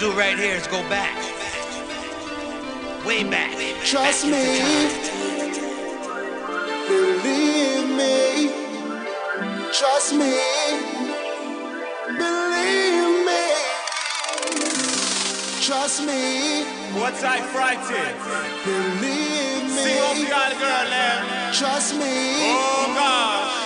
do right here is go back. Way back. Trust back me. Believe me. Trust me. Believe me. Trust me. What's I frightened? Believe me. Sing off your girl, eh? Trust me. Oh gosh.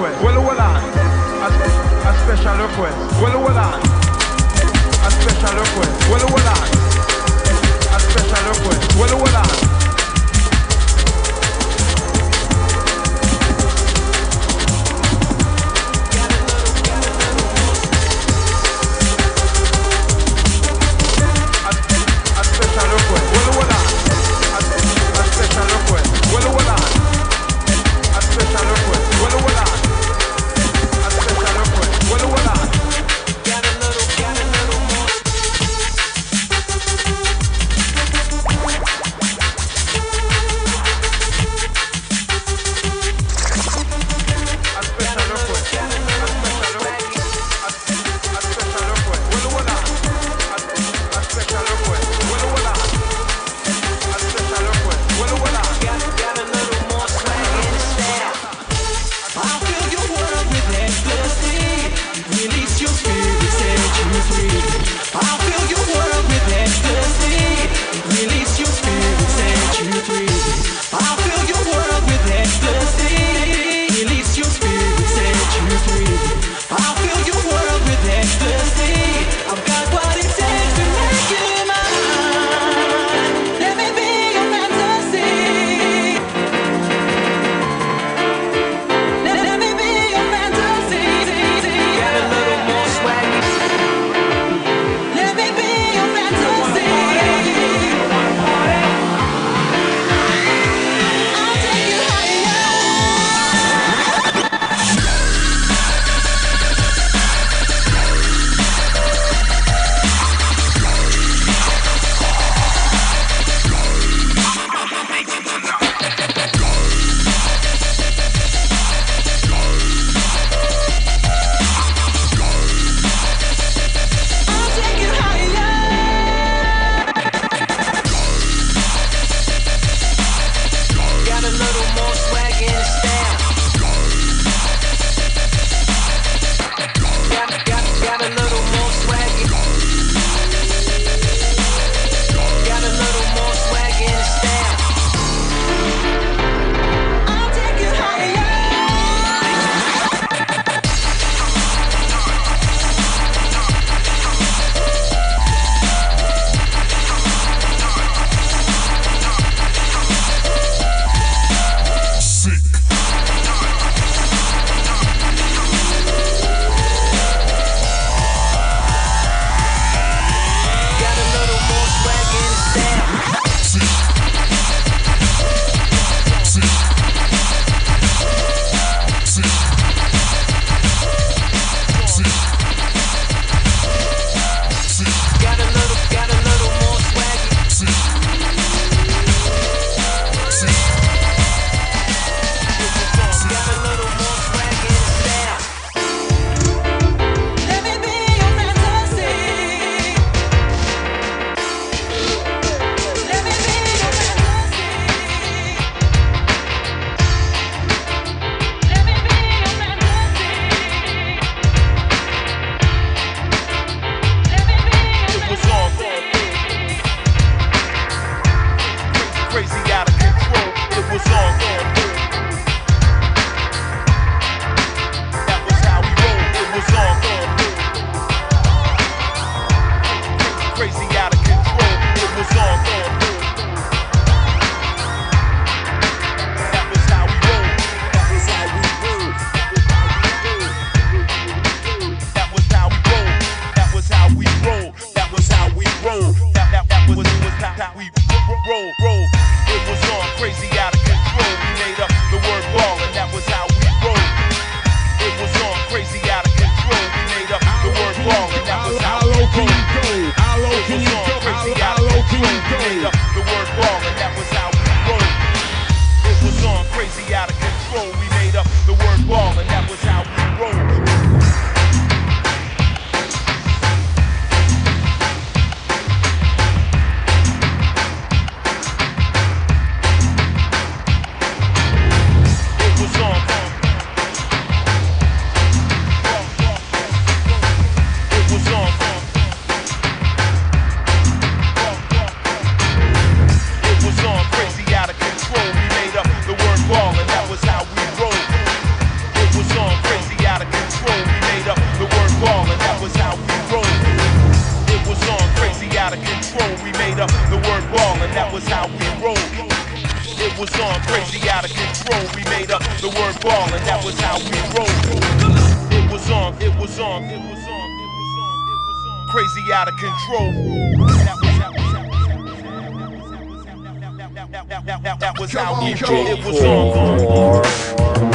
quick. Was on, crazy out of control. We made up the word ball, and that was how we rolled. It was on, it was on, it was on, it was on, it was on. Crazy out of control. That was- how we rolled. It was on.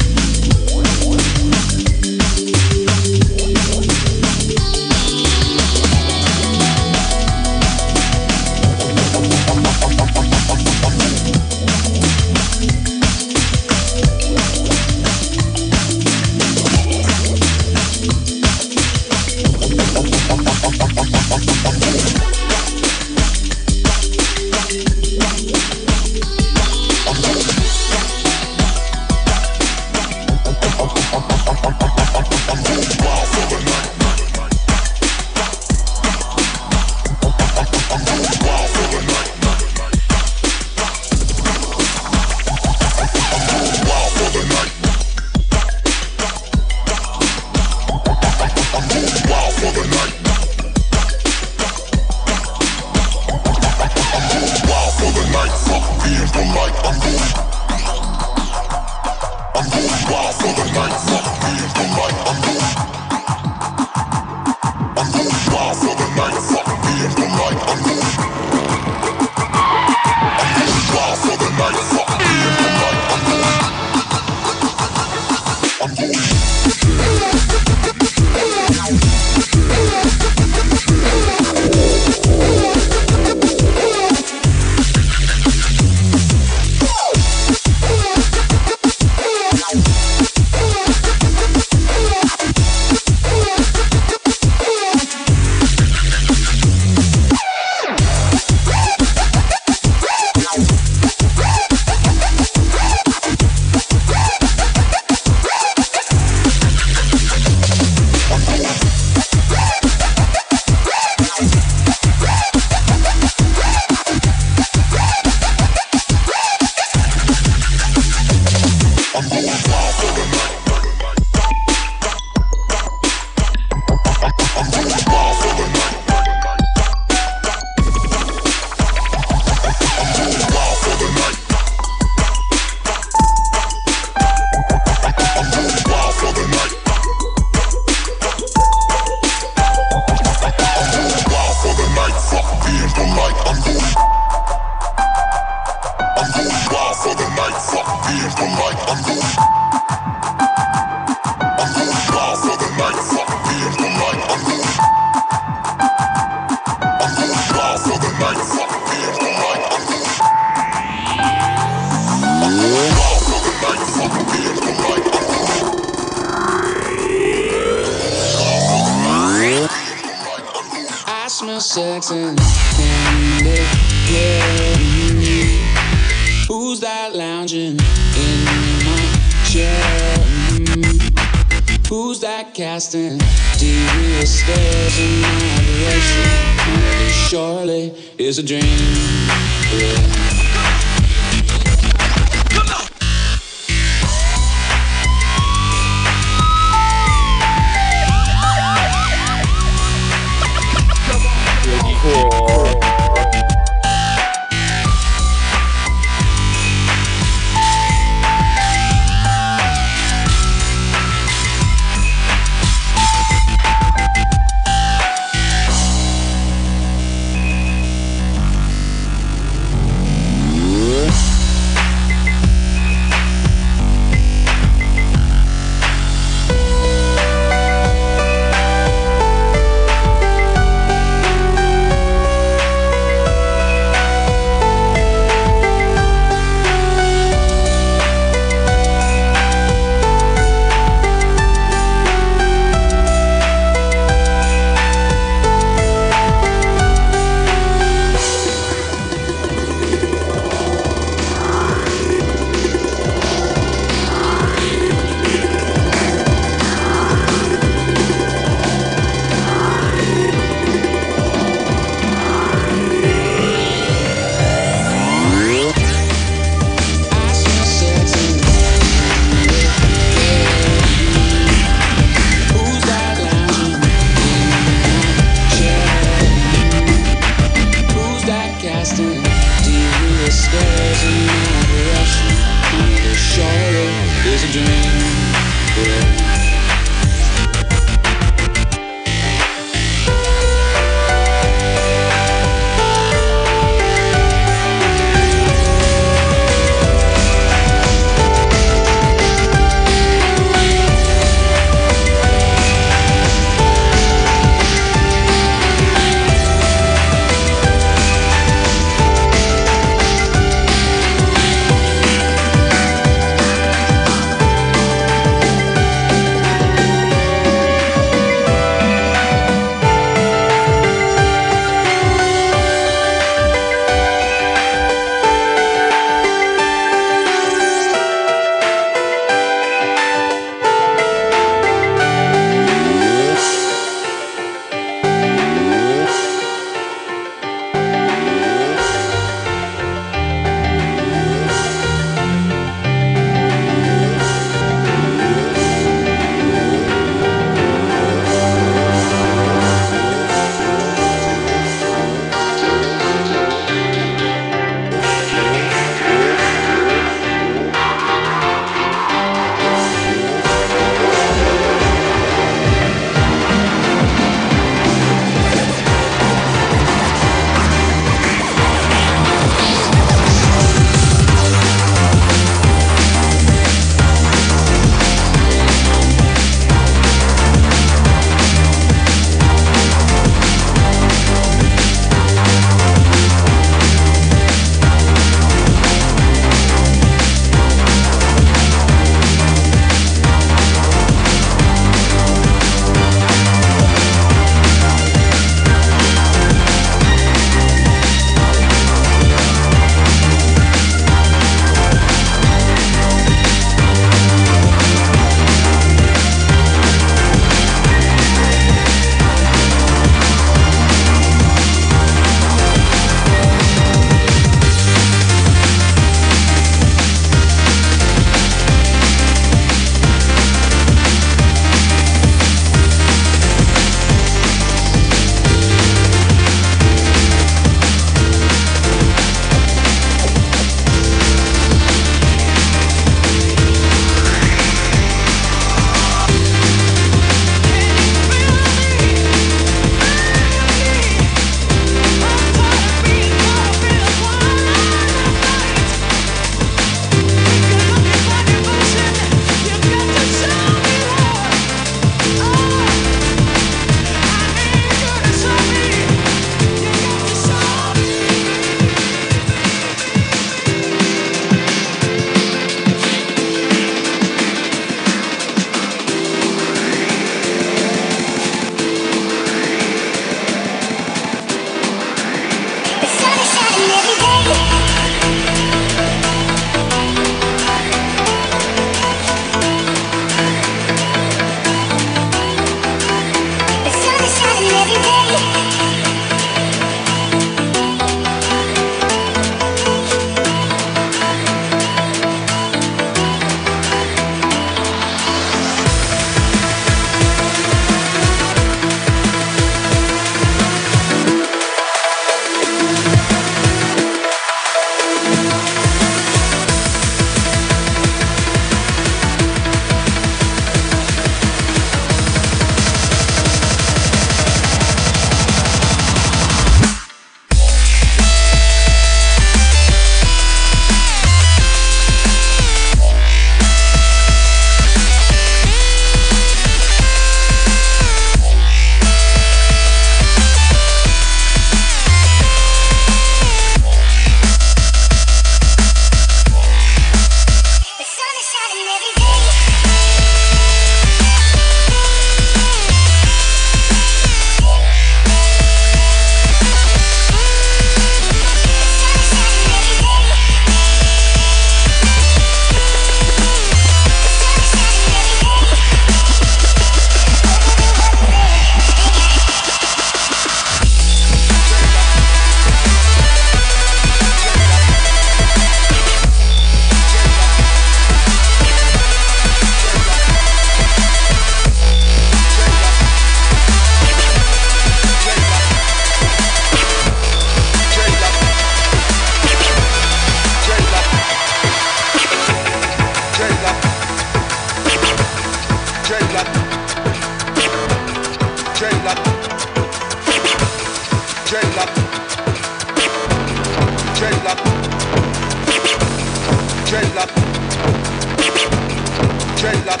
J-Lab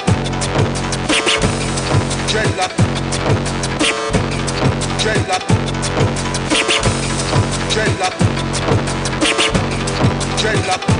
J-Lab J-Lab J-Lab J-Lab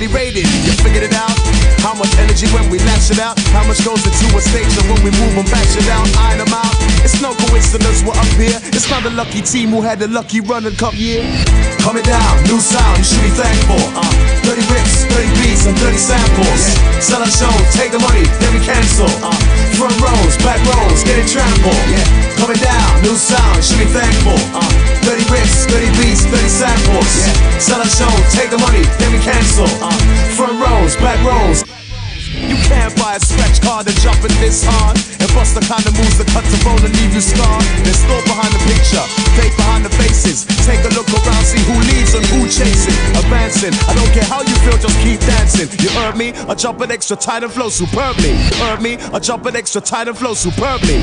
highly rated. You figured it out? How much energy when we lash it out? How much goes here. It's not a lucky team who had a lucky run and cup year. Coming down, new sound, you should be thankful. Uh, 30 rips, 30 beats, and 30 samples. Sell a show, take the money, then we cancel. Uh, front rows, back rows, getting trampled. Yeah. Coming down, new sound, you should be thankful. Uh, 30 rips, 30 beats, 30 samples. Sell a show, take the money, then we cancel. Uh, front rows, back rows. You can't buy a scratch card to jump it this hard bust the kind of moves that cut the bone and leave you scarred. There's thought behind the picture, fate behind the faces Take a look around, see who leads and who chasing Advancing, I don't care how you feel, just keep dancing You heard me? I jump it extra tight and flow superbly You Heard me? I jump it extra tight and flow superbly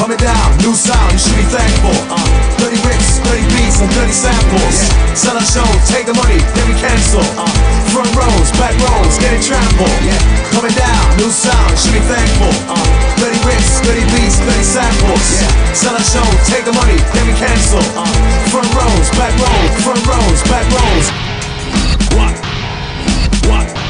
Coming down, new sound, you should be thankful uh, 30 rips, 30 beats, and 30 samples Sell a show, take the money, then we cancel uh, Front rows, back rows, getting trampled Yeah. Coming down, new sound, you should be thankful. Uh, 30 rips, 30 beats, 30 samples. Yeah. Sell a show, take the money, then we cancel. Uh, front rows, rows, back rows, front rows, back rows. What? What?